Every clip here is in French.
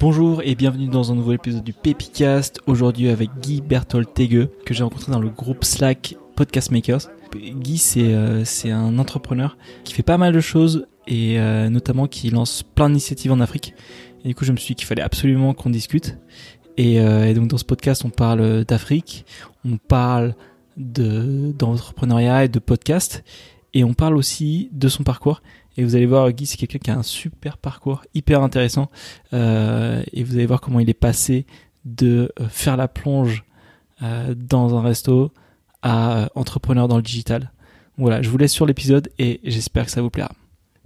Bonjour et bienvenue dans un nouveau épisode du Pepicast. Aujourd'hui avec Guy Berthold Tege que j'ai rencontré dans le groupe Slack Podcast Makers. Guy c'est euh, un entrepreneur qui fait pas mal de choses et euh, notamment qui lance plein d'initiatives en Afrique. Et du coup je me suis dit qu'il fallait absolument qu'on discute. Et, euh, donc dans ce podcast on parle d'Afrique, on parle de d'entrepreneuriat et de podcast et on parle aussi de son parcours. Et vous allez voir, Guy, c'est quelqu'un qui a un super parcours, hyper intéressant. Euh, et vous allez voir comment il est passé de euh, faire la plonge euh, dans un resto à entrepreneur dans le digital. Voilà, je vous laisse sur l'épisode et j'espère que ça vous plaira.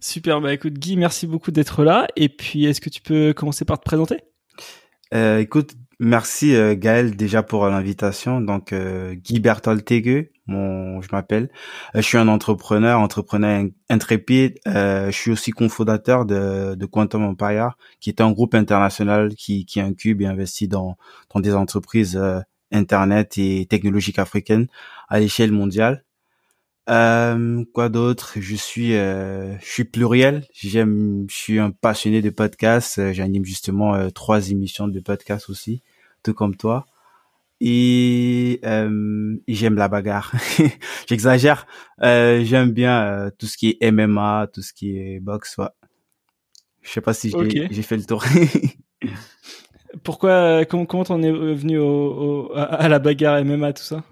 Super, bah écoute Guy, merci beaucoup d'être là. Et puis, est-ce que tu peux commencer par te présenter? Euh, Écoute, merci euh, Gaël déjà pour l'invitation. Donc, Guy Berthold Tege, mon, je m'appelle. Euh, je suis un entrepreneur, entrepreneur intrépide. Euh, je suis aussi cofondateur de, de Quantum Empire, qui est un groupe international qui, qui incube et investit dans, dans des entreprises euh, internet et technologiques africaines à l'échelle mondiale. Euh, quoi d'autre? Je suis, euh, je suis pluriel. J'aime, je suis un passionné de podcasts. J'anime justement trois émissions de podcasts aussi, tout comme toi et, euh, j'aime la bagarre. J'exagère. Euh, j'aime bien euh, tout ce qui est MMA, tout ce qui est boxe. Ouais. Je sais pas si j'ai fait le tour. Pourquoi euh, Comment comment on est venu au, au, à la bagarre MMA tout ça?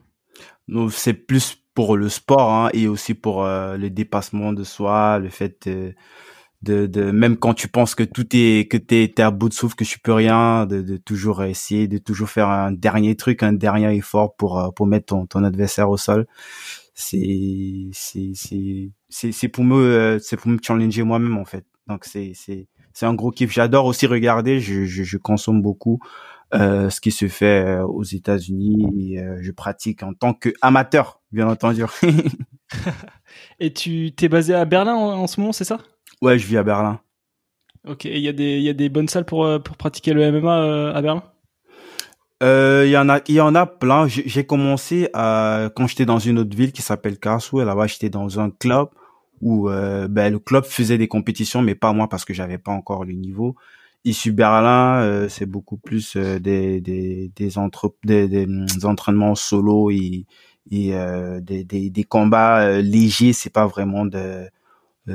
Non, c'est plus pour le sport hein, et aussi pour le dépassement de soi, le fait de, de même quand tu penses que tout est que t'es es à bout de souffle que tu peux rien de, de toujours essayer de toujours faire un dernier truc un dernier effort pour euh, pour mettre ton, ton adversaire au sol. C'est c'est c'est c'est pour me euh, c'est pour me challenger moi-même en fait. Donc c'est c'est c'est un gros kiff. J'adore aussi regarder. Je, je, je consomme beaucoup euh, ce qui se fait euh, aux États-Unis je pratique en tant que amateur bien entendu. Et tu t'es basé à Berlin en ce moment c'est ça? Ouais, je vis à Berlin. Ok, il y a des il y a des bonnes salles pour euh, pour pratiquer le MMA euh, à Berlin? Euh, il y en a il y en a plein. J'ai commencé à quand j'étais dans une autre ville qui s'appelle Karlsruhe. Là-bas, j'étais dans un club où euh, ben, le club faisait des compétitions, mais pas moi parce que j'avais pas encore le niveau. Ici Berlin, euh, c'est beaucoup plus des des des, entre, des, des, entraînements solo et et des, des, des combats légers. C'est pas vraiment de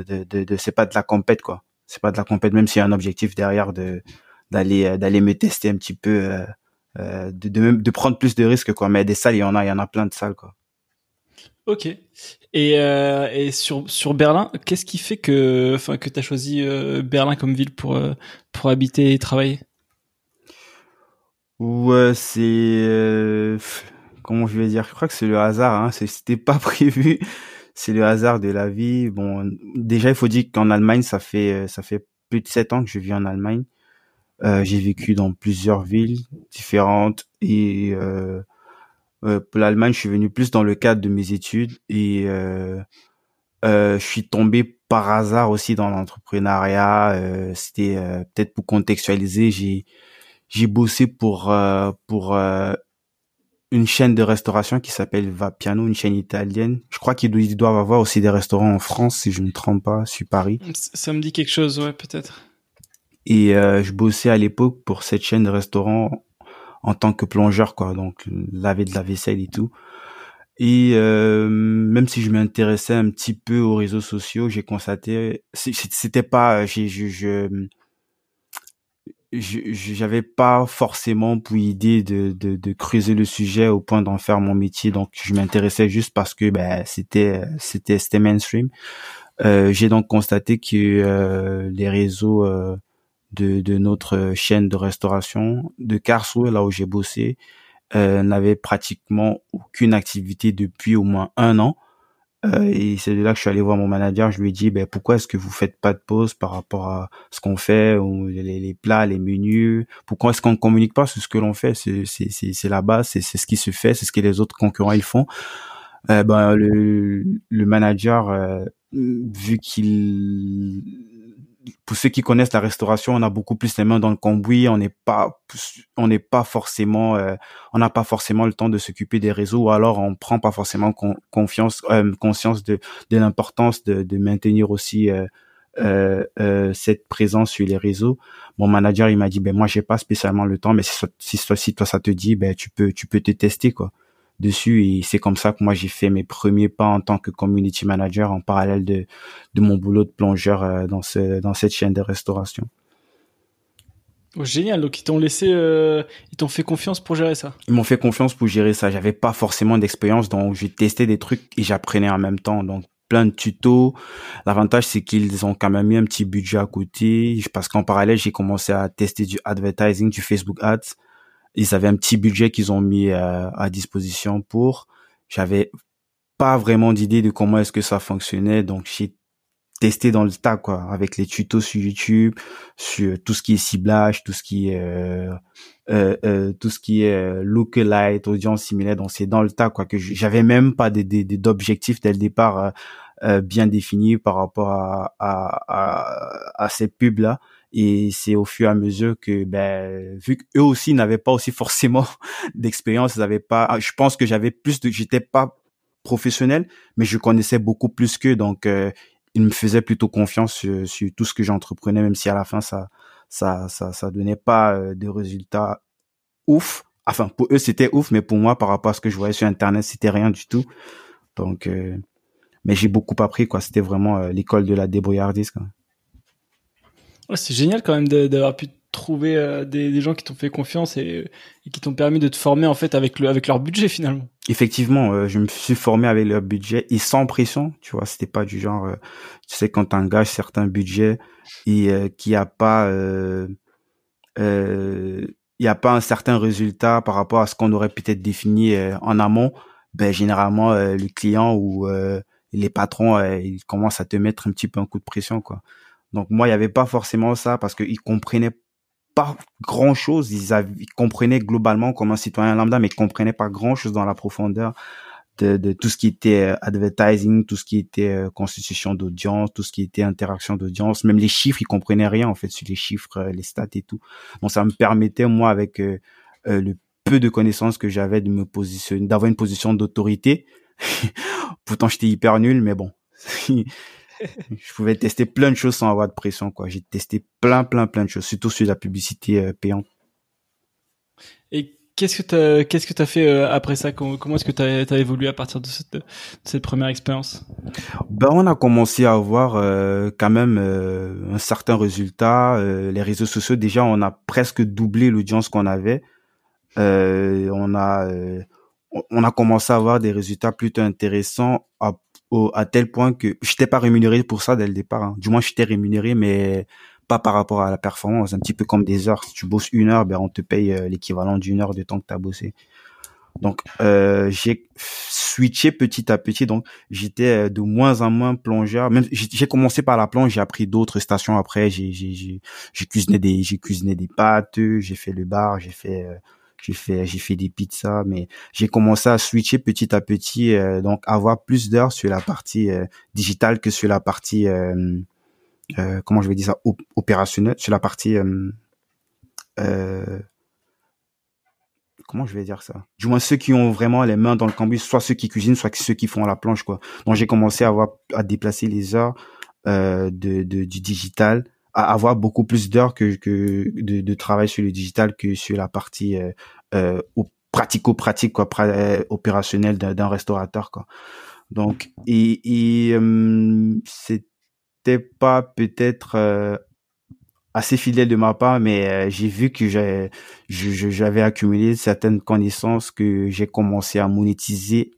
de, de, de c'est pas de la compète quoi. C'est pas de la compète même s'il y a un objectif derrière de d'aller euh, d'aller me tester un petit peu euh, euh, de, de de prendre plus de risques quoi. Mais des salles il y en a il y en a plein de salles quoi. Ok. Et euh, et sur sur Berlin qu'est-ce qui fait que enfin que t'as choisi euh, Berlin comme ville pour euh, pour habiter et travailler? Ouais c'est comment je vais dire? Je crois que c'est le hasard hein. C'était pas prévu c'est le hasard de la vie. Bon, déjà, il faut dire qu'en Allemagne, ça fait euh, ça fait plus de sept ans que je vis en Allemagne. Euh, j'ai vécu dans plusieurs villes différentes et euh, euh, pour l'Allemagne, je suis venu plus dans le cadre de mes études et euh, euh, je suis tombé par hasard aussi dans l'entrepreneuriat. C'était peut-être pour contextualiser, j'ai j'ai bossé pour pour une chaîne de restauration qui s'appelle Vapiano, une chaîne italienne. Je crois qu'ils doivent avoir aussi des restaurants en France, si je ne me trompe pas, sur Paris. Ça me dit quelque chose, ouais, peut-être. Et euh, je bossais à l'époque pour cette chaîne de restaurants en tant que plongeur, quoi, donc laver de la vaisselle et tout. Et euh, même si je m'intéressais un petit peu aux réseaux sociaux, j'ai constaté, c'était pas, je, je j'avais pas forcément pour idée de, de, de, creuser le sujet au point d'en faire mon métier. Donc je m'intéressais juste parce que ben c'était c'était c'était mainstream. Euh, j'ai donc constaté que euh, les réseaux euh, de, de notre chaîne de restauration de Karlsruhe là où j'ai bossé euh, n'avaient pratiquement aucune activité depuis au moins un an euh, et c'est de là que je suis allé voir mon manager. Je lui ai dit, ben, pourquoi est-ce que vous faites pas de pause par rapport à ce qu'on fait, les, plats, les menus? Pourquoi est-ce qu'on ne communique pas? Sur ce que l'on fait. C'est, la base, c'est ce qui se fait, c'est ce que les autres concurrents ils font. Euh, ben, le, le manager, euh, vu qu'il pour ceux qui connaissent la restauration, on a beaucoup plus les mains dans le cambouis. On n'est pas, on n'est pas forcément, euh, on n'a pas forcément le temps de s'occuper des réseaux, ou alors on prend pas forcément confiance, euh, conscience de, de l'importance de, de, maintenir aussi euh, euh, euh, cette présence sur les réseaux. Mon manager, il m'a dit, ben moi, j'ai pas spécialement le temps, mais si, si, si toi ça te dit, ben tu peux, tu peux te tester quoi dessus et c'est comme ça que moi j'ai fait mes premiers pas en tant que community manager en parallèle de de mon boulot de plongeur euh, dans ce dans cette chaîne de restauration. Oh, génial, donc ils t'ont laissé, euh, ils t'ont fait confiance pour gérer ça. Ils m'ont fait confiance pour gérer ça. J'avais pas forcément d'expérience, donc j'ai testé des trucs et j'apprenais en même temps. Donc plein de tutos. L'avantage c'est qu'ils ont quand même mis un petit budget à côté parce qu'en parallèle j'ai commencé à tester du advertising, du Facebook Ads. Ils avaient un petit budget qu'ils ont mis euh, à disposition pour. J'avais pas vraiment d'idée de comment est-ce que ça fonctionnait, donc j'ai tester dans le tas quoi avec les tutos sur YouTube sur tout ce qui est ciblage tout ce qui est euh, euh, euh tout ce qui est euh, lookalike audience similaire. Donc c'est dans le tas quoi que j'avais même pas d'objectifs dès le départ euh, bien définis par rapport à à, à, à ces pubs là et c'est au fur et à mesure que ben vu qu'eux aussi n'avaient pas aussi forcément d'expérience ils avaient pas je pense que j'avais plus de j'étais pas professionnel mais je connaissais beaucoup plus qu'eux donc il me faisait plutôt confiance sur, tout ce que j'entreprenais, même si à la fin ça ça ça ça donnait pas euh, de résultats ouf. Enfin pour eux c'était ouf, mais pour moi par rapport à ce que je voyais sur internet c'était rien du tout. Donc euh, mais j'ai beaucoup appris quoi. C'était vraiment euh, l'école de la débrouillardise. Quoi. Ouais, c'est génial quand même d'avoir pu trouver euh, des, gens qui t'ont fait confiance et, qui t'ont permis de te former en fait avec avec leur budget finalement. Effectivement, euh, je me suis formé avec leur budget et sans pression, tu vois, c'était pas du genre euh, tu sais quand t'engages certains budgets et qui a pas il y a pas un certain résultat par rapport à ce qu'on aurait peut-être défini en amont, ben généralement le client ou les patrons ils commencent à te mettre un petit peu un coup de pression quoi. Donc moi il y avait pas forcément ça parce qu'ils comprenaient pas grand chose. Ils, ils, comprenaient globalement comme un citoyen lambda, mais ils comprenaient pas grand chose dans la profondeur de, de tout ce qui était euh, advertising, tout ce qui était euh, constitution d'audience, tout ce qui était interaction d'audience, même les chiffres, ils comprenaient rien en fait sur les chiffres, euh, les stats et tout. Donc ça me permettait moi avec le peu de connaissances que j'avais de me positionner, d'avoir une position d'autorité. Pourtant j'étais hyper nul, mais bon. je pouvais tester plein de choses sans avoir de pression, quoi. J'ai testé plein, plein, plein de choses, surtout sur la publicité euh, payante. Et qu'est-ce que t'as, qu'est-ce que t'as fait euh, après ça? Comment, est-ce que t'as, as évolué à partir de cette, cette première expérience? Ben, on a commencé à avoir euh, quand même un certain résultat. les réseaux sociaux, déjà, on a presque doublé l'audience qu'on avait. on a on a commencé à avoir des résultats plutôt intéressants à à tel point que j'étais pas rémunéré pour ça dès le départ. Hein. Du moins, j'étais rémunéré, mais pas par rapport à la performance. Un petit peu comme des heures. Si tu bosses une heure, ben on te paye euh, l'équivalent d'une heure de temps que tu as bossé. Donc euh, j'ai switché petit à petit. Donc j'étais euh, de moins en moins plongeur. Même j'ai commencé par la plonge, j'ai appris d'autres stations après. J'ai j'ai j'ai cuisiné des j'ai cuisiné des pâtes, j'ai fait le bar, j'ai fait euh, j'ai fait j'ai fait des pizzas mais j'ai commencé à switcher petit à petit euh, donc avoir plus d'heures sur la partie euh, digitale que sur la partie euh, comment je vais dire ça opérationnelle sur la partie comment je vais dire ça? Du moins ceux qui ont vraiment les mains dans le cambus soit ceux qui cuisinent soit ceux qui font la planche quoi. Donc j'ai commencé à avoir à déplacer les heures de, de du digital à avoir beaucoup plus d'heures que, que de, de, travail sur le digital que sur la partie euh, euh, pratico-pratique quoi, euh, opérationnelle d'un restaurateur quoi. Donc et, et euh, c'était pas peut-être euh, assez fidèle de ma part, mais j'ai vu que j'avais accumulé certaines connaissances que j'ai commencé à monétiser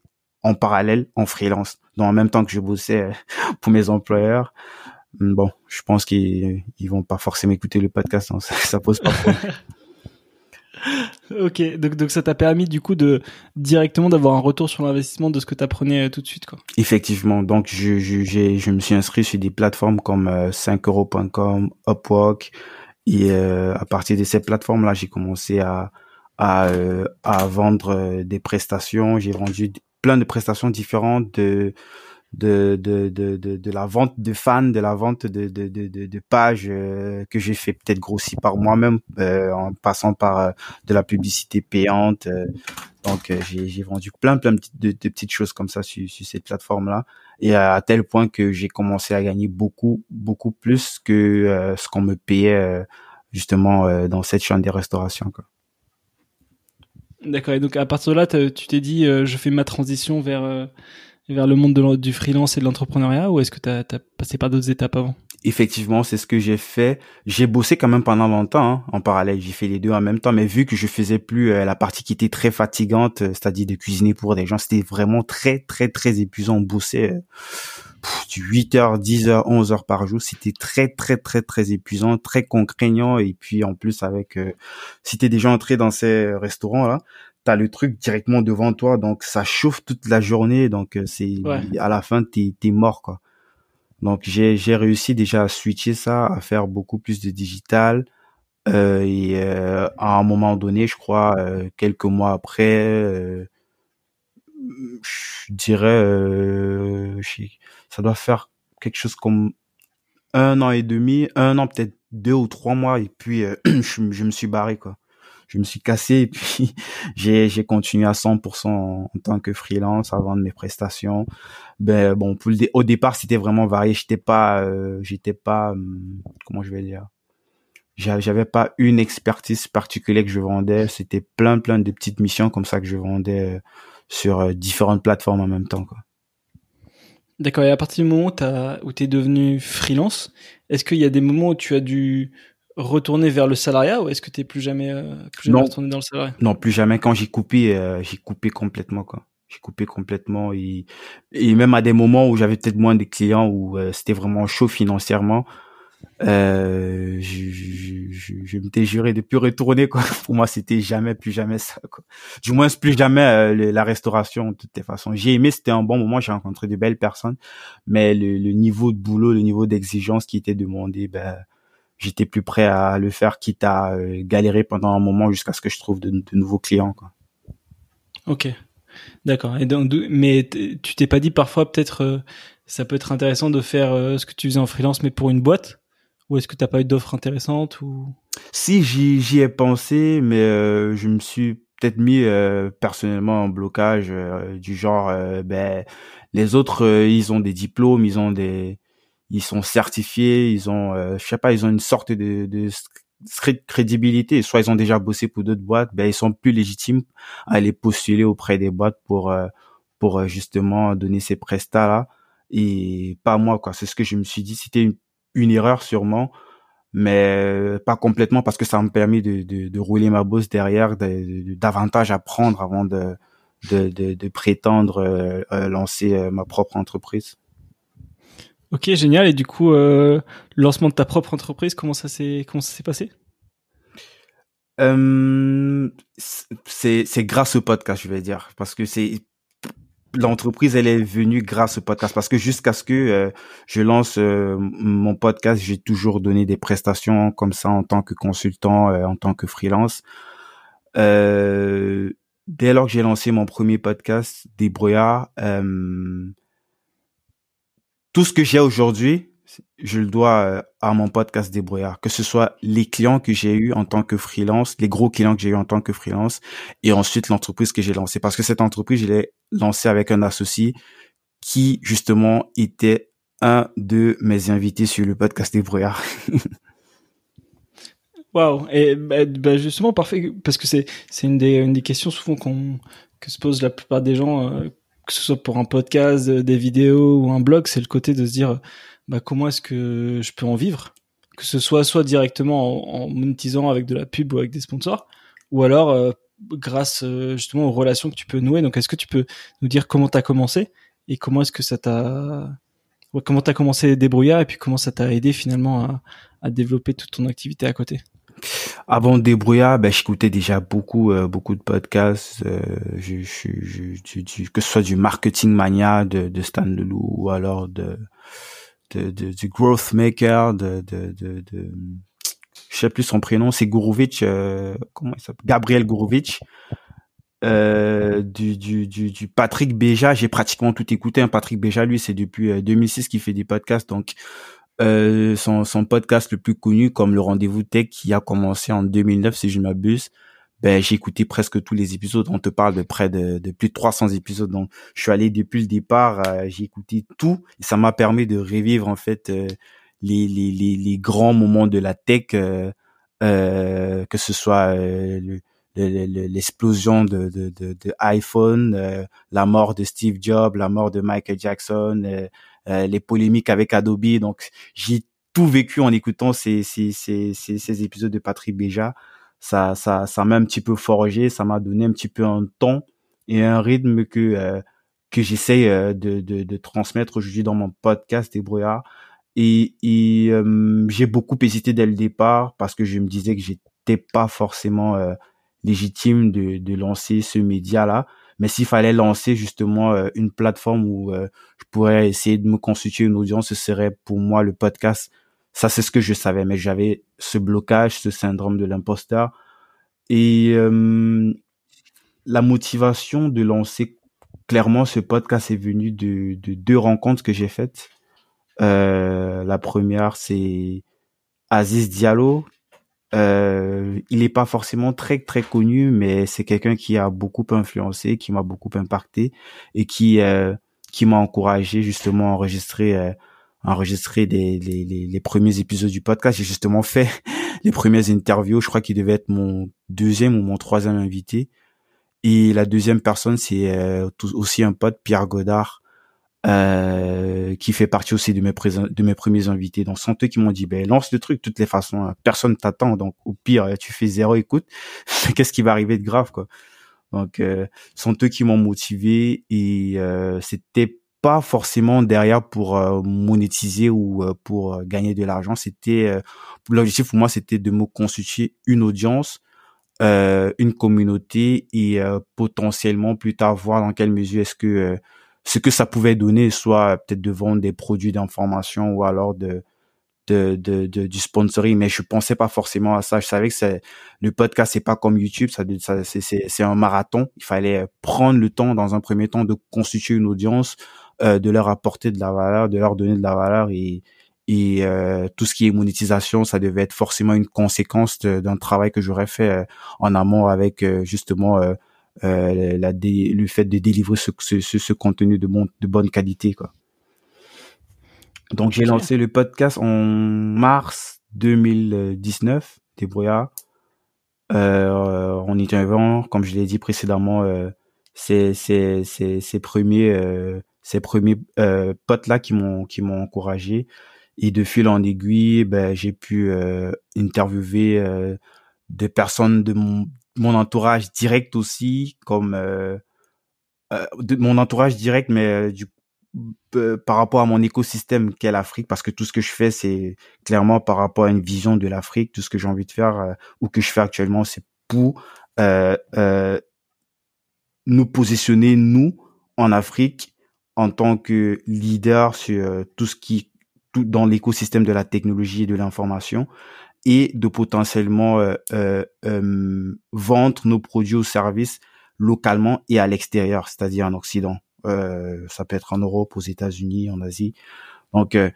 en parallèle en freelance. Donc en même temps que je bossais pour mes employeurs, bon, je pense qu'ils ils vont pas forcément écouter le podcast, hein, ça, ça, pose pas problème. ok, donc, donc ça t'a permis du coup de directement d'avoir un retour sur l'investissement de ce que tu apprenais euh, tout de suite, quoi. Effectivement, donc je, je, je me suis inscrit sur des plateformes comme 5euros.com, euh, Upwork, et euh, à partir de ces plateformes-là, j'ai commencé à, à, à vendre des prestations. J'ai vendu plein de prestations différentes de de, de, de, de, de la vente de fans, de la vente de, de, de, de, pages euh, que j'ai fait peut-être grossi par moi-même euh, en passant par euh, de la publicité payante. donc j'ai, j'ai vendu plein plein de, de, petites choses comme ça sur, sur cette plateforme-là et à, tel point que j'ai commencé à gagner beaucoup beaucoup plus que ce qu'on me payait justement dans cette chaîne des restaurations. Quoi. D'accord. Et donc à partir de là, tu t'es dit, je fais ma transition vers vers le monde du freelance et de l'entrepreneuriat ou est-ce que tu as, passé par d'autres étapes avant? Effectivement, c'est ce que j'ai fait. J'ai bossé quand même pendant longtemps hein, en parallèle. J'ai fait les deux en même temps, mais vu que je faisais plus euh, la partie qui était très fatigante, euh, c'est-à-dire de cuisiner pour des gens, c'était vraiment très très très épuisant. On bossait euh, du 8h, 10h, 11h par jour. C'était très très très très épuisant, très contraignant. Et puis en plus avec, si t'es déjà entré dans ces restaurants là, t'as le truc directement devant toi, donc ça chauffe toute la journée, donc euh, c'est à la fin t'es es mort quoi. Donc j'ai j'ai réussi déjà à switcher ça, à faire beaucoup plus de digital. Euh, et euh, à un moment donné, je crois, euh, quelques mois après, je dirais, ça doit faire quelque chose comme un an et demi, un an peut-être deux ou trois mois, et puis je, je me suis barré quoi je me suis cassé et puis j'ai j'ai continué à 100% en, tant que freelance à vendre mes prestations. Ben bon, au départ c'était vraiment varié. J'étais pas euh, j'étais pas hum, comment je vais dire? J'avais pas une expertise particulière que je vendais. C'était plein plein de petites missions comme ça que je vendais euh, sur euh, différentes plateformes en même temps quoi. D'accord. Et à partir du moment où, où tu es devenu freelance, est-ce qu'il y a des moments où tu as dû retourner vers le salariat ou est-ce que tu plus jamais, euh, plus jamais retourné dans le salariat? Non, plus jamais. Quand j'ai coupé, euh, j'ai coupé complètement quoi. J'ai coupé complètement et, et même à des moments où j'avais peut-être moins de clients où euh, c'était vraiment chaud financièrement, euh, je, je, je, je m'étais juré de plus retourner quoi. Pour moi, c'était jamais plus jamais ça quoi. Du moins plus jamais la restauration de toutes les façons. J'ai aimé, c'était un bon moment, j'ai rencontré de belles personnes, mais le, le niveau de boulot, le niveau d'exigence qui était demandé, ben j'étais plus prêt à le faire, quitte à euh, galérer pendant un moment jusqu'à ce que je trouve de, de nouveaux clients. Quoi. Ok, d'accord. Et donc, mais tu t'es pas dit parfois peut-être euh, ça peut être intéressant de faire euh, ce que tu faisais en freelance, mais pour une boîte? Ou est-ce que t'as pas eu d'offres intéressantes ou? Si j'y ai pensé, mais je me suis peut-être mis personnellement en blocage du genre ben les autres ils ont des diplômes, ils ont des ils sont certifiés, ils ont, euh, je sais pas, ils ont une sorte de, de crédibilité. Soit ils ont déjà bossé pour d'autres boîtes, ben ils sont plus légitimes à aller postuler auprès des boîtes pour euh, pour euh, justement donner ces prestats là et pas moi quoi. C'est ce que je me suis dit. C'était une, une erreur sûrement, mais pas complètement parce que ça m'a permis de, de, de, rouler ma bosse derrière, davantage apprendre avant de de, de, de prétendre euh, lancer ma propre entreprise. Ok, génial. Et du coup, euh, lancement de ta propre entreprise, comment ça s'est comment ça s'est passé? Euh, C'est grâce au podcast, je vais dire, parce que c'est l'entreprise, elle est venue grâce au podcast, parce que jusqu'à ce que euh, je lance euh, mon podcast, j'ai toujours donné des prestations comme ça en tant que consultant, en tant que freelance. dès lors que j'ai lancé mon premier podcast, Débrouillard, euh, tout ce que j'ai aujourd'hui, je le dois euh, à mon podcast débrouillard, que ce soit les clients que j'ai eu en tant que freelance, les gros clients que j'ai eu en tant que freelance, et ensuite l'entreprise que j'ai lancée. Parce que cette entreprise, je l'ai lancée avec un associé qui, justement, était un de mes invités sur le podcast débrouillard. Waouh Et bah, bah, justement, parfait, parce que c'est une des, questions souvent que se posent la plupart des gens euh, que ce soit pour un podcast, euh, des vidéos ou un blog, c'est le côté de se dire bah, comment est-ce que je peux en vivre? Que ce soit soit directement en, monétisant avec de la pub ou avec des sponsors, ou alors euh, grâce euh, justement aux relations que tu peux nouer. Donc est-ce que tu peux nous dire comment tu as commencé et comment est-ce que ça t'a comment tu as commencé débrouillard et puis comment ça t'a aidé finalement à, à développer toute ton activité à côté? Avant débrouillard, ben j'écoutais déjà beaucoup euh, beaucoup de podcasts, euh, je, je, je, que ce soit du marketing mania de, de Stan Leloup ou alors de, de, de du growth maker de, de, de, de je sais plus son prénom, c'est Gourovic, euh, comment il s'appelle, Gabriel Gourovic. euh, du, du, du, du, Patrick Béja, j'ai pratiquement tout écouté. Hein. Patrick Béja, lui, c'est depuis 2006 euh, qu'il fait des podcasts. Donc, euh, son, son podcast le plus connu, comme le Rendez-vous Tech, qui a commencé en 2009, si je m'abuse, ben, j'ai écouté presque tous les épisodes. On te parle de près de, de plus de 300 épisodes. Donc, je suis allé depuis le départ, euh, j'ai écouté tout. Et ça m'a permis de revivre, en fait, les, les, les, les, grands moments de la tech, que ce soit le l'explosion de, de, de, de, iPhone, euh, la mort de Steve Jobs, la mort de Michael Jackson, euh, euh, les polémiques avec Adobe. Donc, j'ai tout vécu en écoutant ces, ces, ces, ces, épisodes de Patrick Béja. Ça, ça, ça m'a un petit peu forgé, ça m'a donné un petit peu un ton et un rythme que que j'essaye de, de, de, transmettre aujourd'hui dans mon podcast Débrouillard. Et, et j'ai beaucoup hésité dès le départ parce que je me disais que j'étais pas forcément légitime de, de lancer ce média-là. Mais s'il fallait lancer justement euh, une plateforme où euh, je pourrais essayer de me constituer une audience, ce serait pour moi le podcast. Ça, c'est ce que je savais, mais j'avais ce blocage, ce syndrome de l'imposteur. Et euh, la motivation de lancer clairement ce podcast est venue de, de deux rencontres que j'ai faites. la première, c'est Aziz Diallo, euh, il n'est pas forcément très très connu, mais c'est quelqu'un qui a beaucoup influencé, qui m'a beaucoup impacté et qui euh, qui m'a encouragé justement à enregistrer euh, enregistrer les, les, les, premiers épisodes du podcast. J'ai justement fait les premières interviews. Je crois qu'il devait être mon deuxième ou mon troisième invité. Et la deuxième personne, c'est euh, aussi un pote, Pierre Godard, euh, qui fait partie aussi de mes, de mes premiers invités. Sont eux qui m'ont dit, ben, lance le truc, de toutes les façons, hein. personne t'attend. Donc, au pire, tu fais zéro écoute. Qu'est-ce qui va arriver de grave, quoi? Donc, euh, sont eux qui m'ont motivé et euh, c'était pas forcément derrière pour euh, monétiser ou euh, pour gagner de l'argent. C'était l'objectif pour moi, c'était de me constituer une audience, une communauté et potentiellement plus tard voir dans quelle mesure est-ce que ce que ça pouvait donner, soit peut-être de vendre des produits d'information ou alors de, de, de, du sponsoring, mais je pensais pas forcément à ça. Je savais que c'est le podcast, c'est pas comme YouTube, ça, ça c'est, un marathon. Il fallait prendre le temps, dans un premier temps, de constituer une audience, euh, de leur apporter de la valeur, de leur donner de la valeur et et euh, tout ce qui est monétisation, ça devait être forcément une conséquence d'un travail que j'aurais fait euh, en amont avec justement euh, la le fait de délivrer ce, ce, ce contenu de, bon, de bonne qualité. Quoi. Donc j'ai lancé le podcast en mars 2019, Débrouillard. Euh, on y vent, comme je l'ai dit précédemment, euh, c'est ces premiers euh, ces premiers euh, potes là qui m'ont qui m'ont encouragé et de fil en aiguille, ben j'ai pu euh, interviewer euh, des personnes de mon mon entourage direct aussi, comme euh, euh, de mon entourage direct, mais euh, du par rapport à mon écosystème qu'est l'Afrique, parce que tout ce que je fais, c'est clairement par rapport à une vision de l'Afrique. Tout ce que j'ai envie de faire ou que je fais actuellement, c'est pour nous positionner nous en Afrique en tant que leader sur tout ce qui tout dans l'écosystème de la technologie et de l'information et de potentiellement euh, euh, euh, vendre nos produits ou services localement et à l'extérieur, c'est-à-dire en Occident. Euh, ça peut être en Europe, aux États-Unis, en Asie. Donc, euh,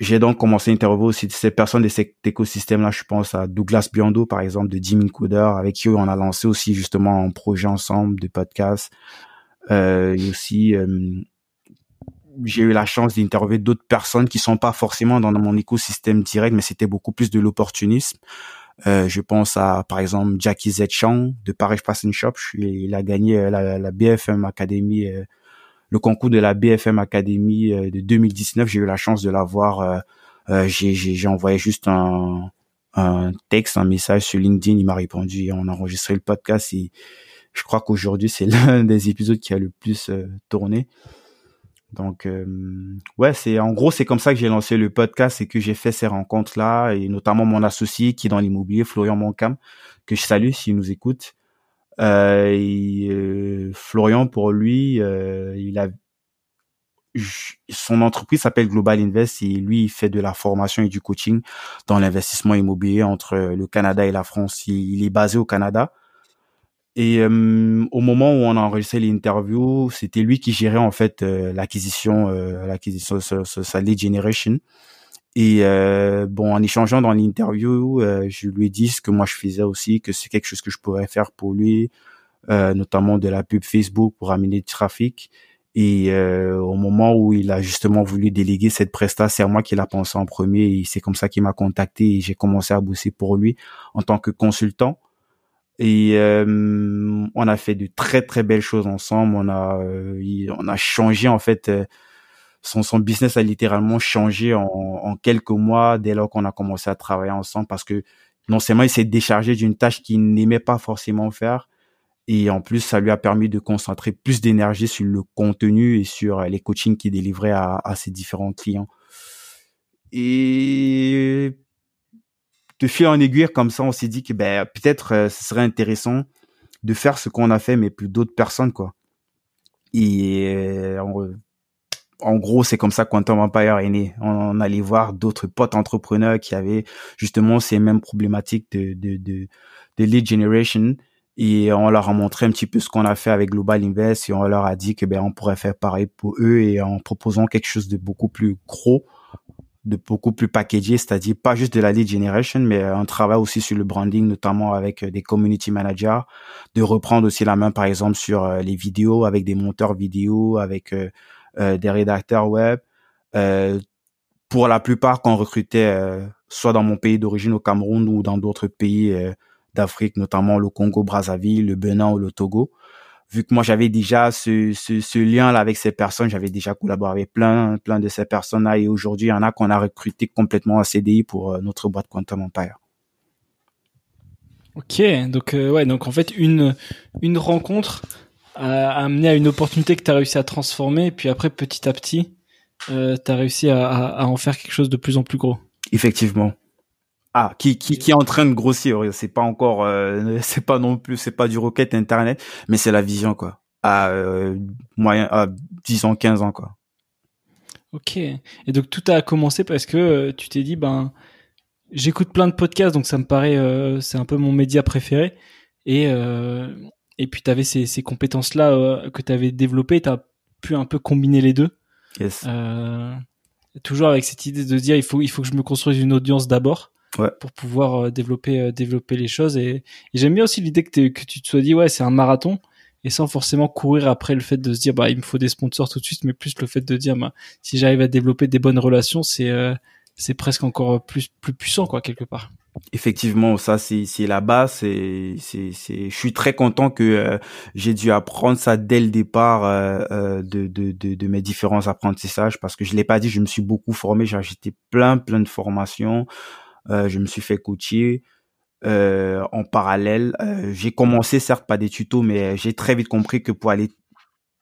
j'ai donc commencé à interviewer aussi ces personnes de cet écosystème-là. Je pense à Douglas Biondo, par exemple, de Jimmy Coder, avec qui on a lancé aussi justement un projet ensemble de podcast. Euh, et aussi j'ai eu la chance d'interviewer d'autres personnes qui sont pas forcément dans mon écosystème direct, mais c'était beaucoup plus de l'opportunisme. Euh, je pense à, par exemple, Jackie Zetchang de Paris Fashion Shop. il a gagné euh, la, BFM Academy, euh, le concours de la BFM Academy euh, de 2019. J'ai eu la chance de l'avoir. j'ai envoyé juste un, un texte, un message sur LinkedIn. Il m'a répondu et on a enregistré le podcast. Et je crois qu'aujourd'hui, c'est l'un des épisodes qui a le plus tourné. Donc euh, ouais, c'est en gros c'est comme ça que j'ai lancé le podcast et que j'ai fait ces rencontres là et notamment mon associé qui est dans l'immobilier Florian Moncam que je salue s'il nous écoute. Euh, et, euh, Florian pour lui, il a son entreprise s'appelle Global Invest et lui il fait de la formation et du coaching dans l'investissement immobilier entre le Canada et la France. Il, est basé au Canada Et au moment où on a enregistré l'interview, c'était lui qui gérait en fait l'acquisition, l'acquisition, sa lead generation. Et bon, en échangeant dans l'interview, je lui ai dit ce que moi je faisais aussi, que c'est quelque chose que je pourrais faire pour lui, notamment de la pub Facebook pour amener du trafic. Et euh, au moment où il a justement voulu déléguer cette presta, c'est à moi qu'il a pensé en premier. Et c'est comme ça qu'il m'a contacté et j'ai commencé à bosser pour lui en tant que consultant. Et euh, on a fait de très très belles choses ensemble. On a euh, on a changé en fait son son business a littéralement changé en, en quelques mois dès lors qu'on a commencé à travailler ensemble parce que non seulement il s'est déchargé d'une tâche qu'il n'aimait pas forcément faire, et en plus, ça lui a permis de concentrer plus d'énergie sur le contenu et sur les coachings qu'il délivrait à, à ses différents clients. Et de fil en aiguille, comme ça, on s'est dit que ben, peut-être euh, ce serait intéressant de faire ce qu'on a fait, mais plus d'autres personnes, quoi. Et euh, en, gros, c'est comme ça Quantum Empire est né. On, allait voir d'autres potes entrepreneurs qui avaient justement ces mêmes problématiques de, de, de, de lead generation et on leur a montré un petit peu ce qu'on a fait avec Global Invest et on leur a dit que ben on pourrait faire pareil pour eux et en proposant quelque chose de beaucoup plus gros de beaucoup plus packagé, c'est-à-dire pas juste de la lead generation, mais un travail aussi sur le branding, notamment avec euh, des community managers, de reprendre aussi la main, par exemple, sur euh, les vidéos, avec des monteurs vidéo, avec euh, des rédacteurs web. pour la plupart, qu'on recrutait, soit dans mon pays d'origine au Cameroun ou dans d'autres pays d'Afrique, notamment le Congo-Brazzaville, le Benin ou le Togo. Vu que moi j'avais déjà ce, ce, lien-là avec ces personnes, j'avais déjà collaboré avec plein, plein de ces personnes-là et aujourd'hui il y en a qu'on a recruté complètement à CDI pour euh, notre boîte Quantum Empire. Ok, donc euh, ouais, donc en fait une une rencontre a amené à une opportunité que tu as réussi à transformer, et puis après petit à petit, euh, tu as réussi à, à, en faire quelque chose de plus en plus gros. Effectivement. Ah, qui, qui, qui est en train de grossir. C'est pas encore, euh, c'est pas non plus, c'est pas du rocket internet, mais c'est la vision quoi. À euh, moyen, à 10 ans, 15 ans quoi. Ok. Et donc tout a commencé parce que euh, tu t'es dit ben j'écoute plein de podcasts donc ça me paraît c'est un peu mon média préféré et et puis tu avais ces, ces compétences là que tu avais développées, tu as pu un peu combiner les deux. Yes. toujours avec cette idée de dire il faut il faut que je me construise une audience d'abord pour pouvoir euh, développer euh, développer les choses et, j'aime bien aussi l'idée que, que tu te sois dit ouais c'est un marathon et sans forcément courir après le fait de se dire bah il me faut des sponsors tout de suite mais plus le fait de dire bah, si j'arrive à développer des bonnes relations c'est euh, c'est presque encore plus plus puissant quoi quelque part Effectivement, ça c'est c'est la base. C'est c'est. Je suis très content que j'ai dû apprendre ça dès le départ euh, de, de, de de mes différents apprentissages parce que je l'ai pas dit. Je me suis beaucoup formé. J'ai acheté plein plein de formations. Euh, je me suis fait coacher. Euh, en parallèle, euh, j'ai commencé certes pas des tutos, mais j'ai très vite compris que pour aller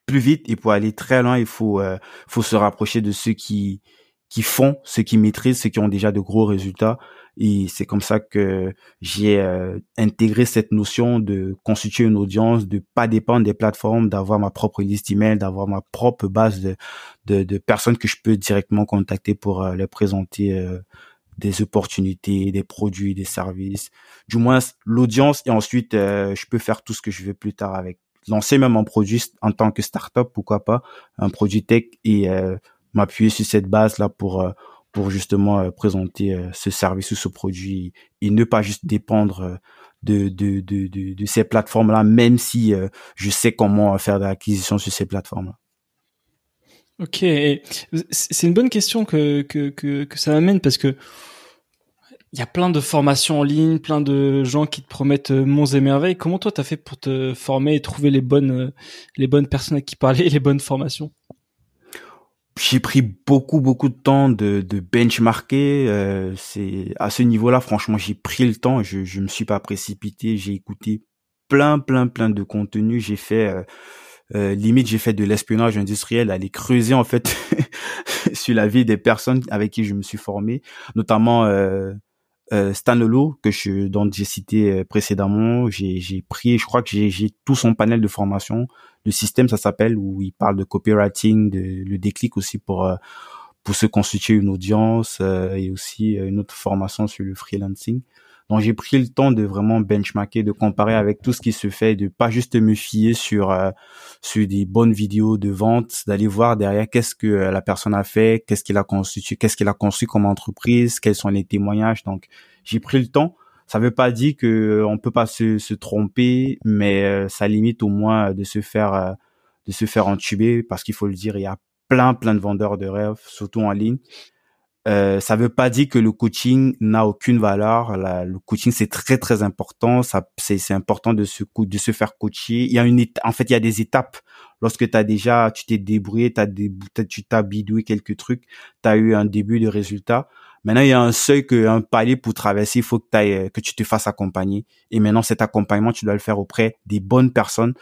plus vite et pour aller très loin, il faut faut se rapprocher de ceux qui qui font, ceux qui maîtrisent, ceux qui ont déjà de gros résultats. Et c'est comme ça que j'ai intégré cette notion de constituer une audience, de pas dépendre des plateformes, d'avoir ma propre liste email, d'avoir ma propre base de, de, de, personnes que je peux directement contacter pour les présenter des opportunités, des produits, des services, du moins l'audience et ensuite euh, je peux faire tout ce que je veux plus tard avec. Lancer même un produit en tant que startup pourquoi pas. Un produit tech et euh, m'appuyer sur cette base là pour euh, pour justement présenter ce service ou ce produit et ne pas juste dépendre de de de de, de ces plateformes là même si je sais comment faire de l'acquisition sur ces plateformes là Ok, c'est une bonne question que, que, que, ça m'amène parce que il y a plein de formations en ligne, plein de gens qui te promettent euh, monts et merveilles. Comment toi t'as fait pour te former et trouver les bonnes euh, les bonnes personnes à qui parler les bonnes formations? J'ai pris beaucoup beaucoup de temps de, benchmarker. Euh, à ce niveau-là, franchement, j'ai pris le temps. Je je me suis pas précipité. J'ai écouté plein plein plein de contenus. J'ai fait euh, limite j'ai fait de l'espionnage industriel, aller creuser en fait sur la vie des personnes avec qui je me suis formé, notamment euh, euh, Stanolo que je dont j'ai cité euh, précédemment. J'ai pris, je crois que j'ai tout son panel de formation. Le système ça s'appelle où il parle de copywriting, de le déclic aussi pour pour se constituer une audience et aussi une autre formation sur le freelancing. Donc j'ai pris le temps de vraiment benchmarker, de comparer avec tout ce qui se fait, de pas juste me fier sur euh, sur des bonnes vidéos de vente, d'aller voir derrière qu'est-ce que euh, la personne a fait, qu'est-ce qu'il a constitué, qu'est-ce qu'il a construit comme entreprise, quels sont les témoignages. Donc j'ai pris le temps. Ça veut pas dire que euh, on peut pas se, se tromper, mais ça limite au moins de se faire de se faire entuber parce qu'il faut le dire, il y a plein plein de vendeurs de rêves, surtout en ligne euh, ça veut pas dire que le coaching n'a aucune valeur. le coaching c'est très très important. Ça c'est important de se de se faire coacher. Il y a une en fait il y a des étapes. Lorsque tu as déjà tu t'es débrouillé, t'as des tu t'as bidoué quelques trucs, tu as eu un début de résultat. Maintenant il y a un seuil que un palier pour traverser, il faut que tu que tu te fasses accompagner. Et maintenant cet accompagnement tu dois le faire auprès des bonnes personnes.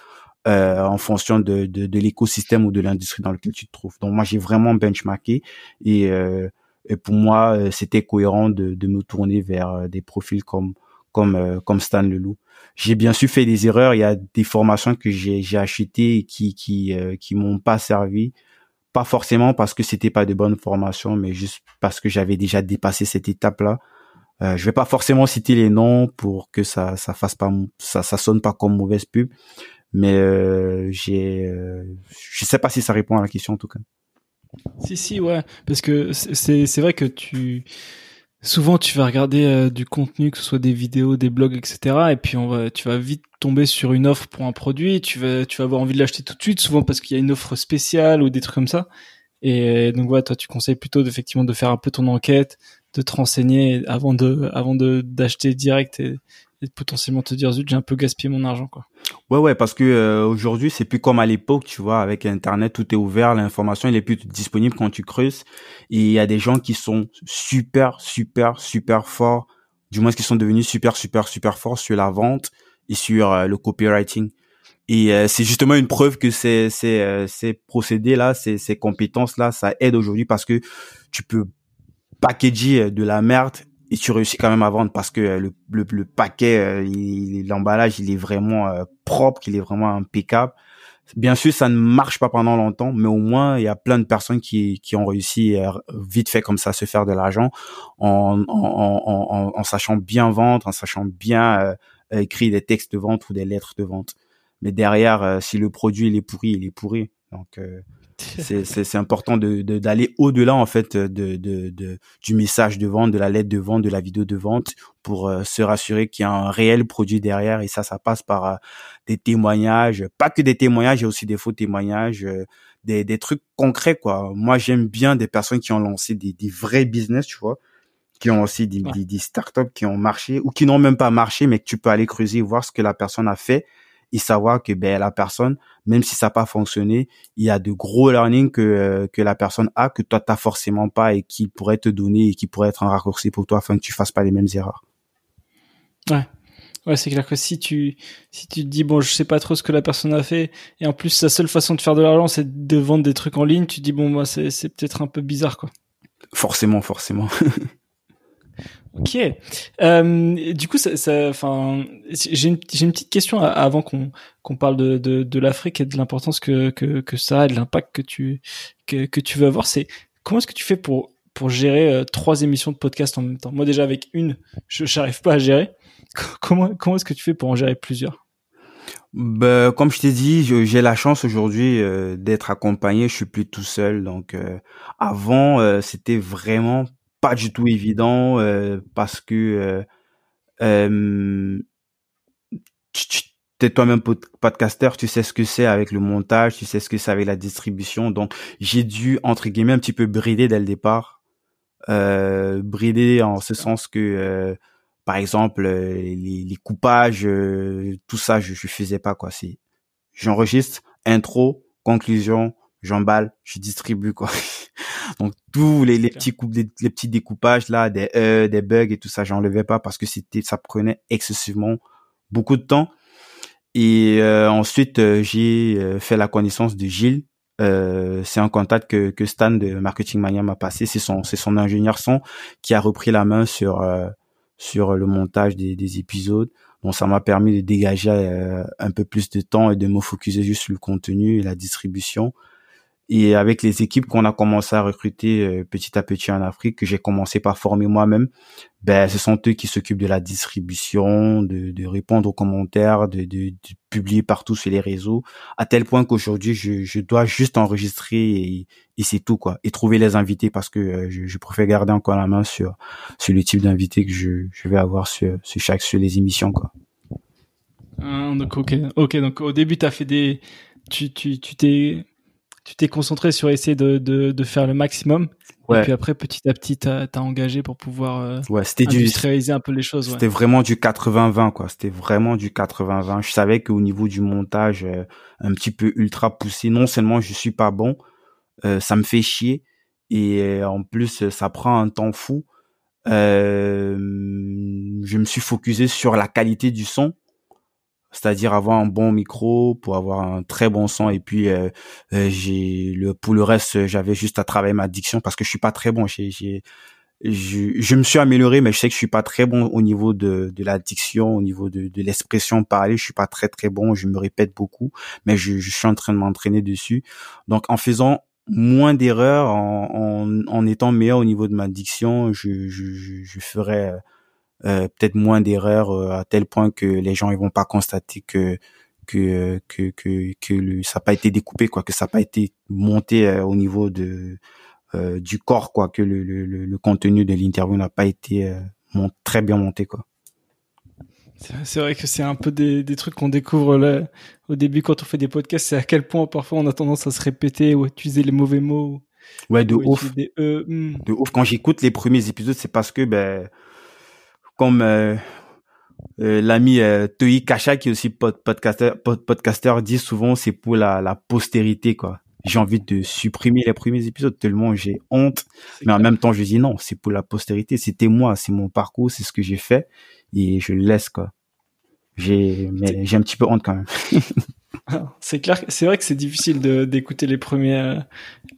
Euh, en fonction de, de, de l'écosystème ou de l'industrie dans lequel tu te trouves. Donc moi j'ai vraiment benchmarké et euh, et pour moi, euh, c'était cohérent de, de, me tourner vers euh, des profils comme comme euh, comme Stan Leloup. J'ai bien sûr fait des erreurs. Il y a des formations que j'ai j'ai achetées et qui qui qui m'ont pas servi. Pas forcément parce que c'était pas de bonnes formations, mais juste parce que j'avais déjà dépassé cette étape-là. Euh, je vais pas forcément citer les noms pour que ça ça fasse pas ça ça sonne pas comme mauvaise pub, mais euh, j'ai je sais pas si ça répond à la question en tout cas. Si, si, ouais. Parce que c'est, vrai que tu, souvent tu vas regarder euh, du contenu, que ce soit des vidéos, des blogs, etc. Et puis on va, tu vas vite tomber sur une offre pour un produit. Tu vas, tu vas avoir envie de l'acheter tout de suite, souvent parce qu'il y a une offre spéciale ou des trucs comme ça. Et donc voilà, toi tu conseilles plutôt effectivement de faire un peu ton enquête, de te renseigner avant de, avant de d'acheter direct et potentiellement te dire zut j'ai un peu gaspillé mon argent quoi. Ouais ouais parce que euh, aujourd'hui c'est plus comme à l'époque tu vois avec internet tout est ouvert l'information elle est plus disponible quand tu creuses et il y a des gens qui sont super super super forts du moins qui sont devenus super super super forts sur la vente et sur euh, le copywriting et euh, c'est justement une preuve que ces ces ces procédés là ces ces compétences là ça aide aujourd'hui parce que tu peux packager de la merde et tu réussis quand même à vendre parce que euh, le, le, le paquet, euh, l'emballage, il est vraiment euh, propre, qu'il est vraiment impeccable. Bien sûr, ça ne marche pas pendant longtemps, mais au moins il y a plein de personnes qui, qui ont réussi vite fait comme ça à se faire de l'argent en, en, en, en, sachant bien vendre, en sachant bien écrire des textes de vente ou des lettres de vente. Mais derrière, si le produit il est pourri, il est pourri. Donc c'est important de d'aller au-delà en fait de, de, de, du message de vente, de la lettre de vente, de la vidéo de vente pour euh, se rassurer qu'il y a un réel produit derrière et ça ça passe par euh, des témoignages, pas que des témoignages, il y a aussi des faux témoignages, euh, des, des trucs concrets quoi. Moi j'aime bien des personnes qui ont lancé des, des vrais business, tu vois qui ont aussi des, des, des startups qui ont marché ou qui n'ont même pas marché mais que tu peux aller creuser voir ce que la personne a fait et savoir que ben la personne, même si ça n'a pas fonctionné, il y a de gros learning que euh, que la personne a que toi t'as forcément pas et qui pourrait te donner et qui pourrait être un raccourci pour toi afin que tu fasses pas les mêmes erreurs. Ouais. Ouais, c'est clair que si tu si tu te dis bon, je sais pas trop ce que la personne a fait et en plus sa seule façon de faire de l'argent c'est de vendre des trucs en ligne, tu te dis bon moi c'est c'est peut-être un peu bizarre quoi. Forcément, forcément. Ok. Euh, du coup, ça, enfin, j'ai une, j'ai une petite question avant qu'on qu'on parle de, de, de l'Afrique et de l'importance que, que, que ça a, de l'impact que tu que, que tu veux avoir. C'est comment est-ce que tu fais pour pour gérer euh, trois émissions de podcast en même temps? Moi, déjà avec une, je n'arrive pas à gérer. Comment comment est-ce que tu fais pour en gérer plusieurs? Ben, comme je t'ai dit, j'ai la chance aujourd'hui euh, d'être accompagné. Je suis plus tout seul, donc avant c'était vraiment pas du tout évident euh, parce que euh, euh, tu es toi-même podcaster, tu sais ce que c'est avec le montage, tu sais ce que c'est avec la distribution. Donc j'ai dû entre guillemets un petit peu brider dès le départ, euh, brider en ce sens que euh, par exemple les, les coupages, tout ça je, je faisais pas quoi. C'est j'enregistre intro, conclusion, j'emballe, je distribue quoi. Donc tous les, les petits coupes, les, petits découpages là, des euh, des bugs et tout ça, j'enlevais pas parce que c'était ça prenait excessivement beaucoup de temps. Et euh, ensuite euh, j'ai euh, fait la connaissance de Gilles. c'est un contact que, que Stan de Marketing Mania m'a passé. C'est son c'est son ingénieur son qui a repris la main sur sur le montage des, des épisodes. Donc ça m'a permis de dégager un peu plus de temps et de me focuser juste sur le contenu et la distribution. Et avec les équipes qu'on a commencé à recruter euh, petit à petit en Afrique, que j'ai commencé par former moi-même, ben ce sont eux qui s'occupent de la distribution, de, de répondre aux commentaires, de, de, de, publier partout sur les réseaux, à tel point qu'aujourd'hui je, je dois juste enregistrer et, et c'est tout quoi, et trouver les invités parce que euh, je, je, préfère garder encore la main sur sur le type d'invité que je, je vais avoir sur, sur chaque sur les émissions quoi. Ah, donc ok, ok. Donc au début, t'as fait des, tu tu tu t'es tu t'es concentré sur essayer de, de, de faire le maximum. Ouais. Et puis après, petit à petit, t'as as engagé pour pouvoir euh, ouais, c'était industrialiser un peu les choses. C'était vraiment du 80-20, quoi. C'était vraiment du 80-20. Je savais qu'au niveau du montage, euh, un petit peu ultra poussé, non seulement je suis pas bon, euh, ça me fait chier. Et en plus, ça prend un temps fou. Euh, je me suis focusé sur la qualité du son c'est-à-dire avoir un bon micro pour avoir un très bon son et puis euh, euh, j'ai le pour le reste j'avais juste à travailler ma diction parce que je suis pas très bon. J'ai je, je me suis amélioré mais je sais que je suis pas très bon au niveau de de la diction au niveau de de l'expression parlée. Je suis pas très très bon. Je me répète beaucoup mais je, je suis en train de m'entraîner dessus. Donc en faisant moins d'erreurs en, en, en étant meilleur au niveau de ma diction je je, je ferai euh, peut-être moins d'erreurs euh, à tel point que les gens ils vont pas constater que que que que, que le, ça n'a pas été découpé quoi que ça n'a pas été monté euh, au niveau de du corps quoi que le, le, le contenu de l'interview n'a pas été très bien monté quoi c'est vrai que c'est un peu des, des trucs qu'on découvre là, au début quand on fait des podcasts, c'est à quel point parfois on a tendance à se répéter ou à utiliser les mauvais mots. Ouais, de ouf. hmm. De ouf. Quand j'écoute les premiers épisodes, c'est parce que ben comme euh, euh, l'ami euh, Toi Kacha qui est aussi podcaster, podcaster dit souvent c'est pour la, la postérité quoi. J'ai envie de supprimer les premiers épisodes tellement j'ai honte, mais en même temps je dis non, c'est pour la postérité, c'était moi, c'est mon parcours, c'est ce que j'ai fait et je le laisse quoi. J'ai mais j'ai un petit peu honte quand même. c'est clair, c'est vrai que c'est difficile de d'écouter les premières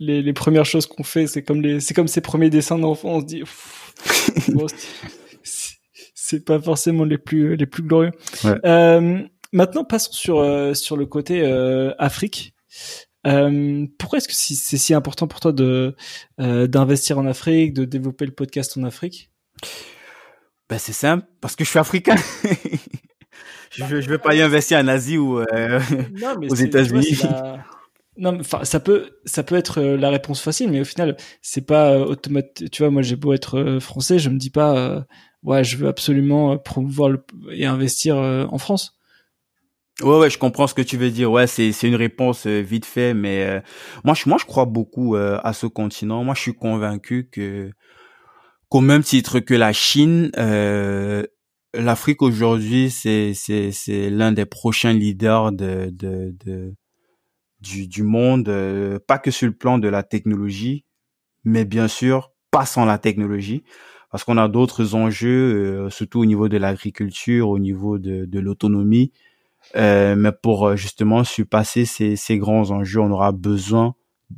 les, les premières choses qu'on fait, c'est comme les c'est comme ces premiers dessins d'enfants, on se dit c'est pas forcément les plus les plus glorieux. Ouais. Euh, maintenant, passons sur euh, sur le côté euh, Afrique. Euh, pourquoi est-ce que c'est si important pour toi de euh, d'investir en Afrique, de développer le podcast en Afrique? Ben c'est simple, parce que je suis africain. je, je veux pas y investir en Asie ou euh, non, aux États-Unis. Non, enfin, ça peut, ça peut être la réponse facile, mais au final, c'est pas automatique. Tu vois, moi, j'ai beau être français, je me dis pas, ouais, je veux absolument euh, promouvoir le, et investir euh, en France. Ouais, ouais, je comprends ce que tu veux dire. Ouais, c'est c'est une réponse euh, vite fait, mais moi je moi je crois beaucoup à ce continent. Moi, je suis convaincu que qu'au même titre que la Chine, l'Afrique aujourd'hui c'est c'est c'est l'un des prochains leaders de de, de du du monde, pas que sur le plan de la technologie, mais bien sûr pas sans la technologie parce qu'on a d'autres enjeux, euh, surtout au niveau de l'agriculture, au niveau de, de l'autonomie. Euh, mais pour euh, justement surpasser ces, ces grands enjeux, on aura besoin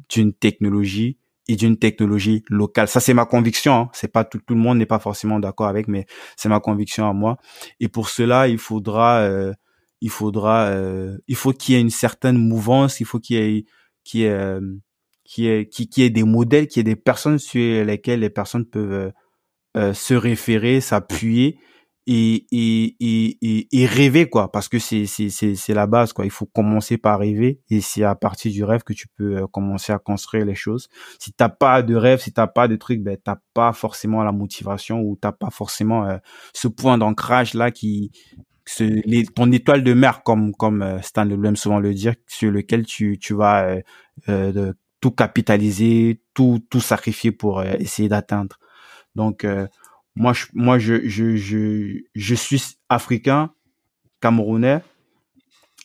d'une technologie et d'une technologie locale. Ça, c'est ma conviction. Hein. C'est pas tout, tout le monde n'est pas forcément d'accord avec, mais c'est ma conviction à moi. Et pour cela, il faudra, euh, il faudra, euh, il faut qu'il y ait une certaine mouvance. Il faut qu'il y ait, qu'il y ait, qu'il y ait, qu'il y ait des modèles, qu'il y ait des personnes sur lesquelles les personnes peuvent euh, se référer, s'appuyer et, et, et, et, rêver quoi. Parce que c'est c'est c'est la base quoi. Il faut commencer par rêver et c'est à partir du rêve que tu peux euh, commencer à construire les choses. Si t'as pas de rêve si t'as pas de truc ben t'as pas forcément la motivation ou t'as pas forcément euh, ce point d'ancrage là qui ce, les, ton étoile de mer comme comme Stan aime souvent le dire sur lequel tu tu vas tout capitaliser tout tout sacrifier pour essayer d'atteindre donc euh, moi je moi je, je je suis africain, camerounais.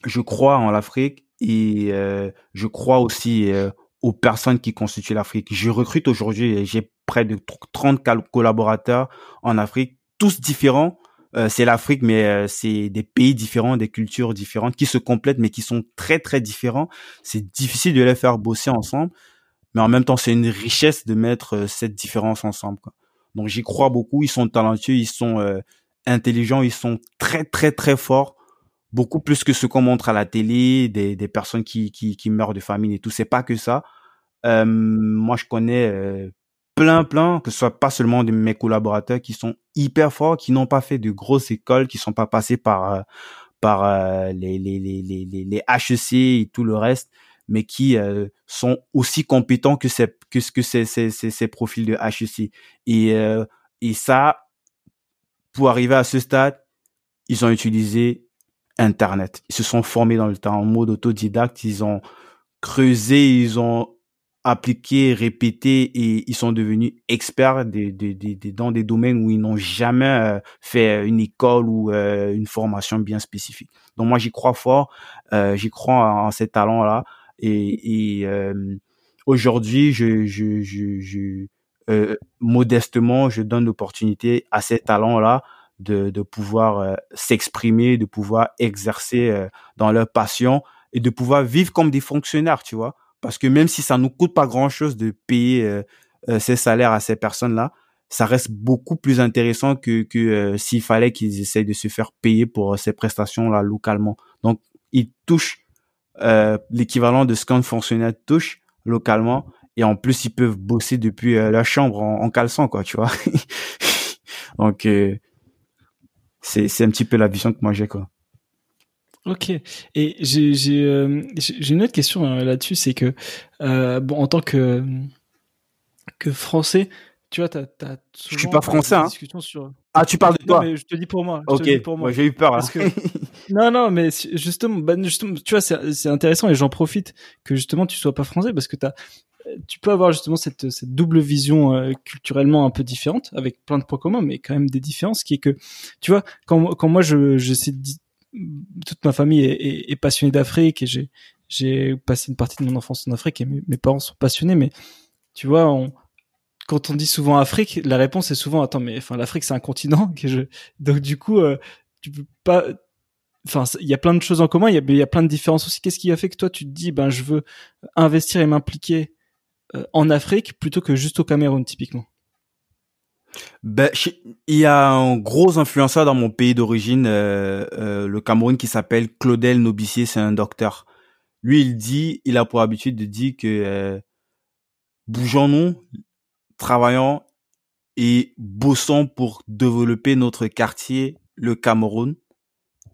Je crois en l'Afrique et euh, je crois aussi euh, aux personnes qui constituent l'Afrique. Je recrute aujourd'hui, j'ai près de 30 collaborateurs en Afrique, tous différents. c'est l'Afrique, mais c'est des pays différents, des cultures différentes qui se complètent, mais qui sont très très différents. C'est difficile de les faire bosser ensemble, mais en même temps, c'est une richesse de mettre cette différence ensemble. Quoi. Donc j'y crois beaucoup. Ils sont talentueux, ils sont euh, intelligents, ils sont très très très forts, beaucoup plus que ce qu'on montre à la télé, des, des personnes qui, qui, qui meurent de famine et tout. C'est pas que ça. Euh, moi, je connais euh, plein, plein, que ce soit pas seulement de mes collaborateurs qui sont hyper forts, qui n'ont pas fait de grosses écoles, qui sont pas passés par euh, par les, les, les, les, les HEC et tout le reste, mais qui sont aussi compétents que ces que ce que ces, ces, ces, profils de HEC. Et et ça, pour arriver à ce stade, ils ont utilisé Internet. Ils se sont formés dans le temps en mode autodidacte. Ils ont creusé, ils ont appliqué, répété et ils sont devenus experts des, des, des, dans des domaines où ils n'ont jamais euh, fait une école ou euh, une formation bien spécifique. Donc moi j'y crois fort, euh, j'y crois en, ces talents là et, aujourd'hui je, je, je, je modestement je donne l'opportunité à ces talents là de, de pouvoir euh, s'exprimer, de pouvoir exercer euh, dans leur passion et de pouvoir vivre comme des fonctionnaires, tu vois. Parce que même si ça nous coûte pas grand chose de payer euh, ces salaires à ces personnes-là, ça reste beaucoup plus intéressant que, que s'il fallait qu'ils essayent de se faire payer pour ces prestations-là localement. Donc, ils touchent l'équivalent de ce qu'un fonctionnaire touche localement et en plus ils peuvent bosser depuis leur chambre en, en caleçon quoi tu vois donc c'est c'est un petit peu la vision que moi j'ai quoi. Ok. Et j'ai j'ai euh, j'ai une autre question euh, là-dessus, c'est que euh, bon en tant que que français, tu vois, t'as t'as Je suis pas français, hein. Sur... Ah, tu parles de toi. Non, mais je te dis pour moi. Ok. pour moi. j'ai eu peur. Parce que... non, non, mais justement, bah, justement, tu vois, c'est intéressant et j'en profite que justement tu sois pas français parce que t'as tu peux avoir justement cette, cette double vision euh, culturellement un peu différente, avec plein de points communs, mais quand même des différences, qui est que, tu vois, quand, quand moi je, j'essaie de toute ma famille est, est, passionnée d'Afrique et j'ai, j'ai passé une partie de mon enfance en Afrique et mes, mes parents sont passionnés, mais tu vois, on, quand on dit souvent Afrique, la réponse est souvent attends, mais enfin l'Afrique c'est un continent que je, donc du coup, euh, tu peux pas, enfin il y a plein de choses en commun, il y a, y a plein de différences aussi. Qu'est-ce qui a fait que toi tu te dis ben je veux investir et m'impliquer euh, en Afrique plutôt que juste au Cameroun typiquement? Ben, il y a un gros influenceur dans mon pays d'origine, euh, euh, le Cameroun, qui s'appelle Claudel Nobissier, c'est un docteur. Lui, il dit, il a pour habitude de dire que bougeons-nous, travaillons et bossons pour développer notre quartier, le Cameroun,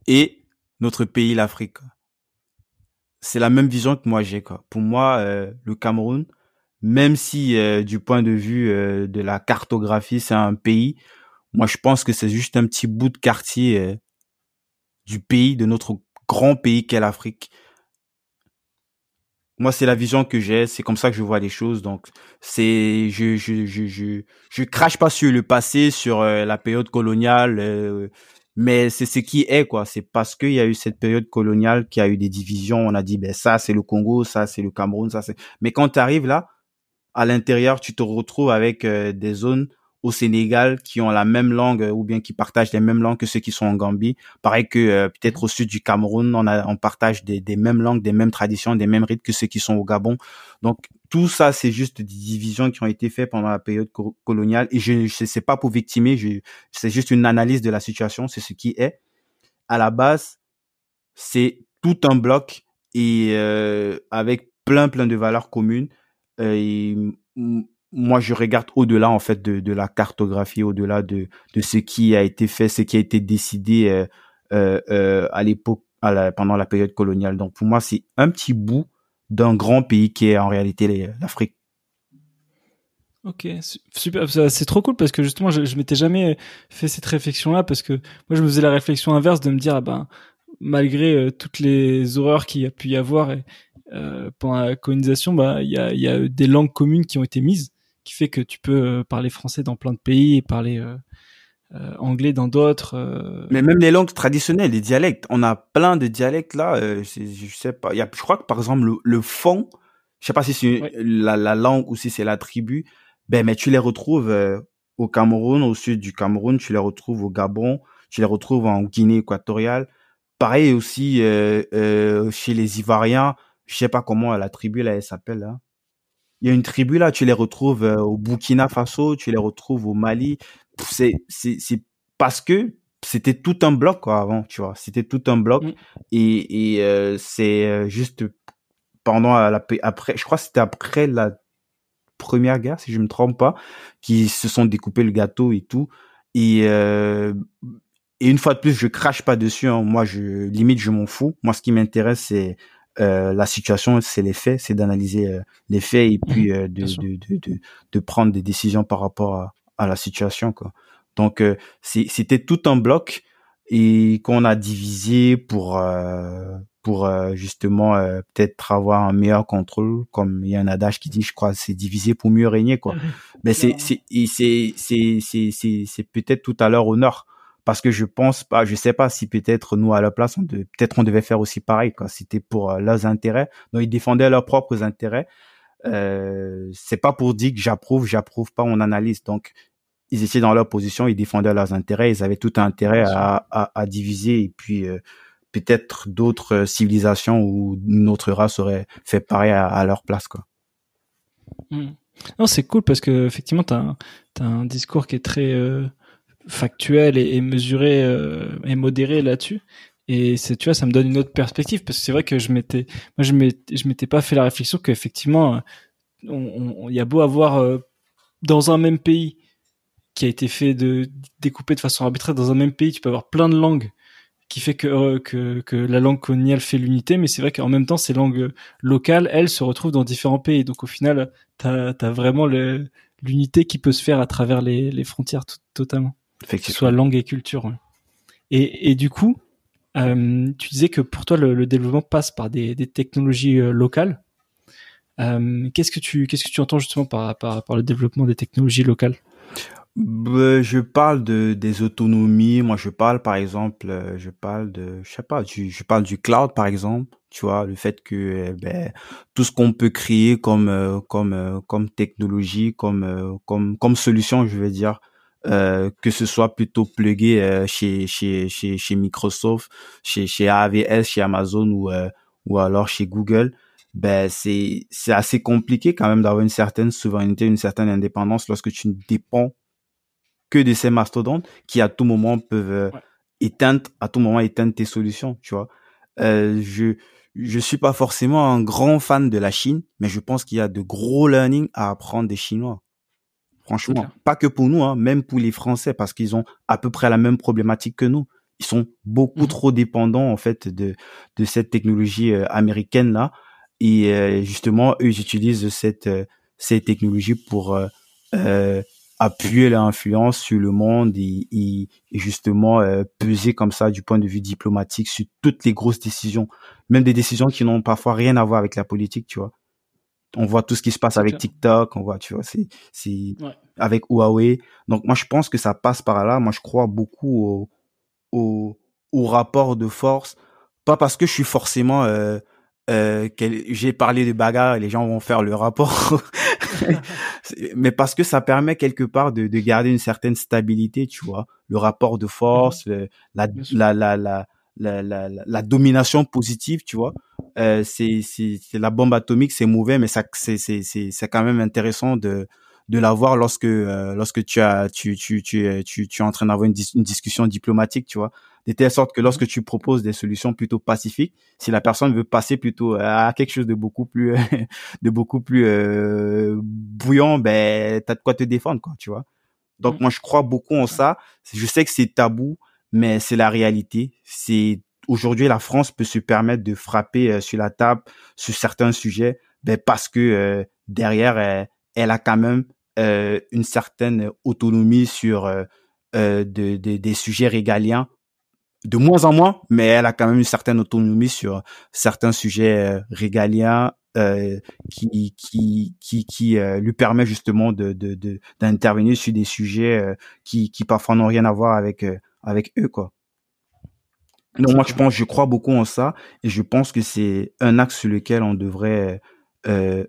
et notre pays, l'Afrique. C'est la même vision que moi j'ai. Quoi. Pour moi, le Cameroun, même si euh, du point de vue euh, de la cartographie, c'est un pays, moi je pense que c'est juste un petit bout de quartier euh, du pays, de notre grand pays qu'est l'Afrique. Moi, c'est la vision que j'ai, c'est comme ça que je vois les choses. Donc, c'est, je, je, je, je, je crache pas sur le passé, sur la période coloniale, mais c'est ce qui est quoi. C'est parce qu'il y a eu cette période coloniale qu'il y a eu des divisions. On a dit, ben ça c'est le Congo, ça c'est le Cameroun, ça c'est. Mais quand tu arrives là, à l'intérieur, tu te retrouves avec euh, des zones au Sénégal qui ont la même langue ou bien qui partagent les mêmes langues que ceux qui sont en Gambie. Pareil que euh, peut-être au sud du Cameroun, on, a, on partage des, des, mêmes langues, des mêmes traditions, des mêmes rites que ceux qui sont au Gabon. Donc tout ça, c'est juste des divisions qui ont été faites pendant la période coloniale. Et je ne sais pas pour victimer, c'est juste une analyse de la situation, c'est ce qui est. À la base, c'est tout un bloc et euh, avec plein plein de valeurs communes et moi, je regarde au-delà en fait de, de la cartographie, au-delà de, de ce qui a été fait, ce qui a été décidé euh, euh, euh à l'époque, pendant la période coloniale. Donc pour moi, c'est un petit bout d'un grand pays qui est en réalité l'Afrique. Ok, super, c'est trop cool parce que justement, je, je m'étais jamais fait cette réflexion-là parce que moi, je me faisais la réflexion inverse de me dire, ah ben, malgré euh, toutes les horreurs qu'il y a pu y avoir euh, pendant la colonisation, bah il y a, y des langues communes qui ont été mises, qui fait que tu peux euh, parler français dans plein de pays et parler euh anglais dans d'autres. Mais même les langues traditionnelles, les dialectes, on a plein de dialectes là. je sais pas, il y a, je crois que par exemple le, le fond, je sais pas si c'est la, la, langue ou si c'est la tribu, ben mais tu les retrouves au Cameroun, au sud du Cameroun, tu les retrouves au Gabon, tu les retrouves en Guinée équatoriale. Pareil aussi euh, euh, chez les Ivoiriens, je sais pas comment la tribu là elle s'appelle là. Il y a une tribu là, tu les retrouves euh, au Burkina Faso, tu les retrouves au Mali. C'est c'est c'est parce que c'était tout un bloc quoi avant, tu vois. C'était tout un bloc mm. et et euh, c'est euh, juste pendant la après, je crois que c'était après la première guerre, si je me trompe pas, qui se sont découpés le gâteau et tout. Et euh, et une fois de plus, je crache pas dessus. Hein. Moi, je limite, je m'en fous. Moi, ce qui m'intéresse, c'est euh, la situation, c'est les faits, c'est d'analyser euh, les faits et puis mmh, de, de, de, de, prendre des décisions par rapport à, à la situation. Quoi. Donc, c'était tout un bloc et qu'on a divisé pour pour euh, justement euh, peut-être avoir un meilleur contrôle comme il y a un adage qui dit je crois c'est divisé pour mieux régner quoi mais c'est c'est c'est c'est c'est c'est peut-être tout à leur honneur parce que je pense pas je sais pas si peut-être nous à la place on peut-être on devait faire aussi pareil quoi c'était pour euh, leurs intérêts donc ils défendaient leurs propres intérêts euh, c'est pas pour dire que j'approuve j'approuve pas on analyse donc ils étaient dans leur position ils défendaient leurs intérêts ils avaient tout intérêt à, à, à diviser et puis peut-être d'autres euh, civilisations ou notre race aurait fait pareil à, leur place quoi. Hmm. Non, c'est cool parce que effectivement tu as, un discours qui est très euh, factuel et, mesuré euh, et modéré là-dessus. Et c'est tu vois ça me donne une autre perspective parce que c'est vrai que je m'étais moi je m'étais je m'étais pas fait la réflexion qu'effectivement il y a beau avoir dans un même pays qui a été fait de découper de façon arbitraire dans un même pays, tu peux avoir plein de langues qui fait que, euh, que, que la langue coloniale fait l'unité, mais c'est vrai qu'en même temps, ces langues locales, elles, se retrouvent dans différents pays. Donc au final, tu as, vraiment l'unité qui peut se faire à travers les, les frontières totalement. Que ce soit langue et culture. Et, et du coup, euh, tu disais que pour toi, le, développement passe par des, technologies euh, locales. Euh, qu'est-ce que tu que tu entends justement par, par, le développement des technologies locales? Bah, je parle de des autonomies. Moi, je parle par exemple, je parle de, je sais pas, je parle du cloud par exemple. Tu vois, le fait que ben, tout ce qu'on peut créer comme comme comme technologie, comme comme comme solution, je veux dire, que ce soit plutôt plugué chez chez chez chez Microsoft, chez chez AWS, chez Amazon ou ou alors chez Google ben c'est c'est assez compliqué quand même d'avoir une certaine souveraineté, une certaine indépendance lorsque tu ne dépends que de ces mastodontes qui à tout moment peuvent euh, éteindre, à tout moment éteindre tes solutions, tu vois. Euh, je je suis pas forcément un grand fan de la Chine, mais je pense qu'il y a de gros learning à apprendre des Chinois. Franchement, pas que pour nous, hein, même pour les Français, parce qu'ils ont à peu près la même problématique que nous. Ils sont beaucoup mmh. trop dépendants en fait de de cette technologie euh, américaine là, et euh, justement eux ils utilisent cette cette technologie pour appuyer leur influence sur le monde et, et, justement euh, peser comme ça du point de vue diplomatique sur toutes les grosses décisions, même des décisions qui n'ont parfois rien à voir avec la politique, tu vois. On voit tout ce qui se passe avec TikTok, on voit, tu vois, c'est c'est avec Huawei. Donc moi je pense que ça passe par là. Moi je crois beaucoup au au, au rapport de force, pas parce que je suis forcément euh, euh, j'ai parlé de bagarre et les gens vont faire le rapport mais parce que ça permet quelque part de, de, garder une certaine stabilité, tu vois, le rapport de force, mhm. la, la, la, la, la, la, la, domination positive, tu vois. Euh, c'est, c'est, la bombe atomique, c'est mauvais, mais ça, c'est, c'est, c'est, c'est quand même intéressant de, de l'avoir lorsque, euh, lorsque tu as, tu, tu, tu, tu, tu es en train d'avoir une, une discussion diplomatique, tu vois de telle sorte que lorsque tu proposes des solutions plutôt pacifiques, si la personne veut passer plutôt à quelque chose de beaucoup plus de beaucoup plus euh, bouillant, ben t'as de quoi te défendre quoi, tu vois. Donc mmh. moi je crois beaucoup en ça. Je sais que c'est tabou, mais c'est la réalité. C'est aujourd'hui la France peut se permettre de frapper euh, sur la table sur certains sujets, ben parce que euh, derrière elle, elle, a quand même euh, une certaine autonomie sur euh, de, de, des sujets régaliens de moins en moins, mais elle a quand même une certaine autonomie sur certains sujets euh, régaliens euh, qui qui qui, qui euh, lui permet justement de d'intervenir de, sur des sujets euh, qui qui parfois n'ont rien à voir avec avec eux quoi. Donc moi je pense je crois beaucoup en ça et je pense que c'est un axe sur lequel on devrait euh,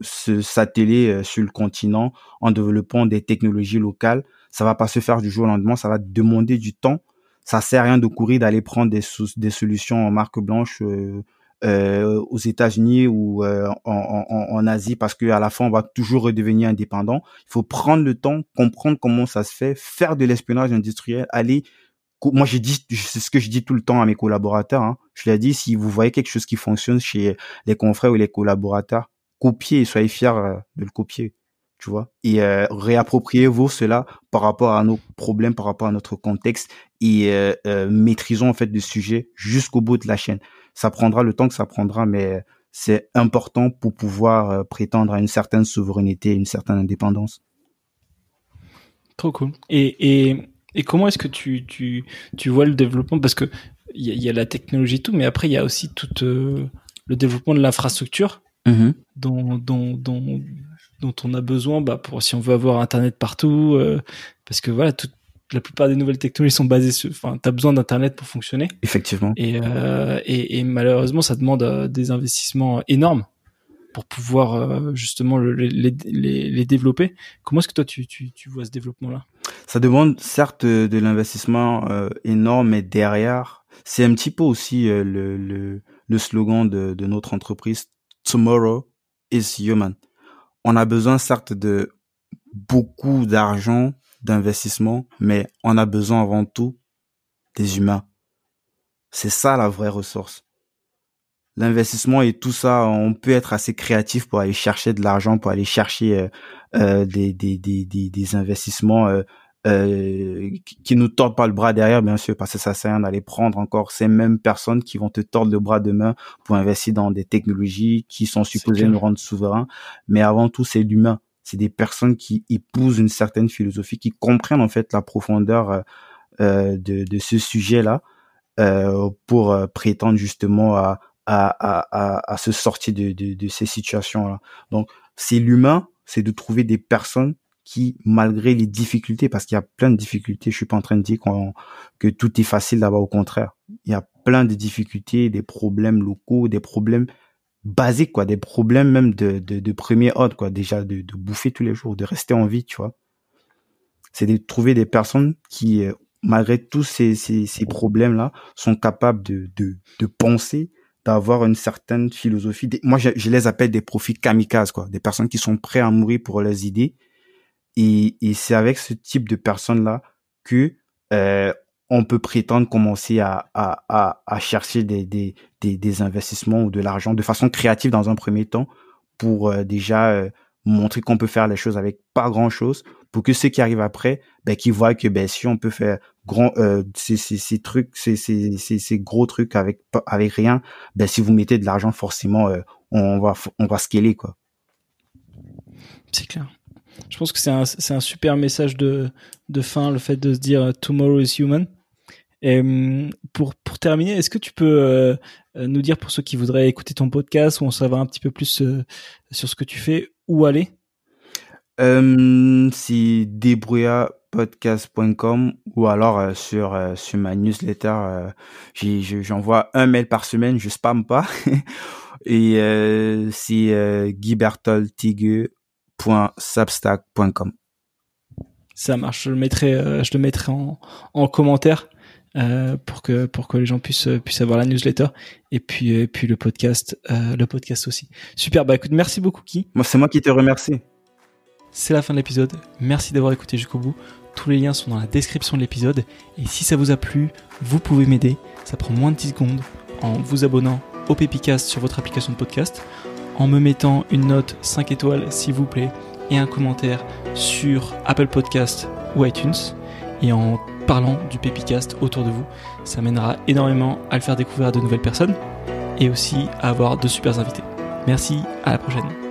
se s'atteler sur le continent en développant des technologies locales. Ça va pas se faire du jour au lendemain, ça va demander du temps ça sert à rien de courir d'aller prendre des, des solutions en marque blanche euh, euh, aux États-Unis ou euh, en, en, en, Asie parce que à la fin on va toujours redevenir indépendant. Il faut prendre le temps, comprendre comment ça se fait, faire de l'espionnage industriel, aller moi j'ai dit c'est ce que je dis tout le temps à mes collaborateurs hein. je l'ai dit si vous voyez quelque chose qui fonctionne chez les confrères ou les collaborateurs copiez soyez fiers euh, de le copier tu vois. Et euh, réappropriez-vous cela par rapport à nos problèmes par rapport à notre contexte et euh, euh maîtrisons en fait le sujet jusqu'au bout de la chaîne. Ça prendra le temps que ça prendra mais c'est important pour pouvoir prétendre à une certaine souveraineté une certaine indépendance. Trop cool. Et, et et comment est-ce que tu, tu, tu vois le développement? Parce que il y, a la technologie et tout, mais après il y a aussi tout euh, le développement de l'infrastructure mm-hmm. dont, dont, dont, dont, on a besoin bah, pour si on veut avoir Internet partout. Euh, parce que voilà, toute, la plupart des nouvelles technologies sont basées sur. Enfin, t'as besoin d'Internet pour fonctionner. Effectivement. Et, euh, et, et, malheureusement, ça demande des investissements énormes pour pouvoir justement les, les, les, développer. Comment est-ce que toi tu, tu, tu vois ce développement-là? Ça demande certes de l'investissement euh, énorme, mais derrière, c'est un petit peu aussi euh, le, le, le, slogan de, de notre entreprise Tomorrow is Human. On a besoin certes de beaucoup d'argent, d'investissement, mais on a besoin avant tout des humains. C'est ça la vraie ressource l'investissement et tout ça, on peut être assez créatif pour aller chercher de l'argent, pour aller chercher euh, euh des, des, des, des, investissements euh, euh, qui nous tordent pas le bras derrière, bien sûr, parce que ça sert à rien d'aller prendre encore ces mêmes personnes qui vont te tordre le bras demain pour investir dans des technologies qui sont supposées nous rendre souverains. Mais avant tout, c'est l'humain. C'est des personnes qui épousent une certaine philosophie, qui comprennent en fait la profondeur euh, de, de ce sujet-là euh, pour prétendre justement à, à, à, à, se sortir de, de, de ces situations-là. Donc, c'est l'humain, c'est de trouver des personnes qui, malgré les difficultés, parce qu'il y a plein de difficultés, je suis pas en train de dire que tout est facile là-bas, au contraire. Il y a plein de difficultés, des problèmes locaux, des problèmes basiques, quoi, des problèmes même de, de, de premier ordre, quoi, déjà de, de bouffer tous les jours, de rester en vie, tu vois. C'est de trouver des personnes qui, euh, malgré tous ces, ces, ces problèmes-là, sont capables de, de, de penser, d'avoir une certaine philosophie. Moi, je, les appelle des profils kamikazes, quoi, des personnes qui sont prêts à mourir pour leurs idées. Et, et c'est avec ce type de personnes-là que euh, on peut prétendre commencer à, à, à, à chercher des, des, des, des, investissements ou de l'argent de façon créative dans un premier temps pour euh, déjà euh, montrer qu'on peut faire les choses avec pas grand chose pour que ceux qui arrivent après ben qui voient que ben si on peut faire grand euh, ces, ces, ces trucs ces, ces, ces, gros trucs avec avec rien ben si vous mettez de l'argent forcément euh, on va on va scaler quoi. C'est clair. Je pense que c'est un c'est un super message de de fin le fait de se dire tomorrow is human. Et hum, pour pour terminer est-ce que tu peux euh, nous dire pour ceux qui voudraient écouter ton podcast ou en savoir un petit peu plus sur ce que tu fais où aller? Euh, c'est débrouillardpodcast.com ou alors euh, sur euh, sur ma newsletter euh, j'envoie un mail par semaine je spam pas. Et c'est euh, guibertoltigue.substack.com ça marche je le mettrai je le mettrai en, en commentaire pour que pour que les gens puissent puissent avoir la newsletter et puis et puis le podcast le podcast aussi. Super bah écoute merci beaucoup qui moi c'est moi qui te remercie. C'est la fin de l'épisode. Merci d'avoir écouté jusqu'au bout. Tous les liens sont dans la description de l'épisode. Et si ça vous a plu, vous pouvez m'aider. Ça prend moins de 10 secondes en vous abonnant au Pepicast sur votre application de podcast, en me mettant une note 5 étoiles s'il vous plaît et un commentaire sur Apple Podcast ou iTunes et en parlant du Pepicast autour de vous. Ça mènera énormément à le faire découvrir à de nouvelles personnes et aussi à avoir de super invités. Merci, à la prochaine.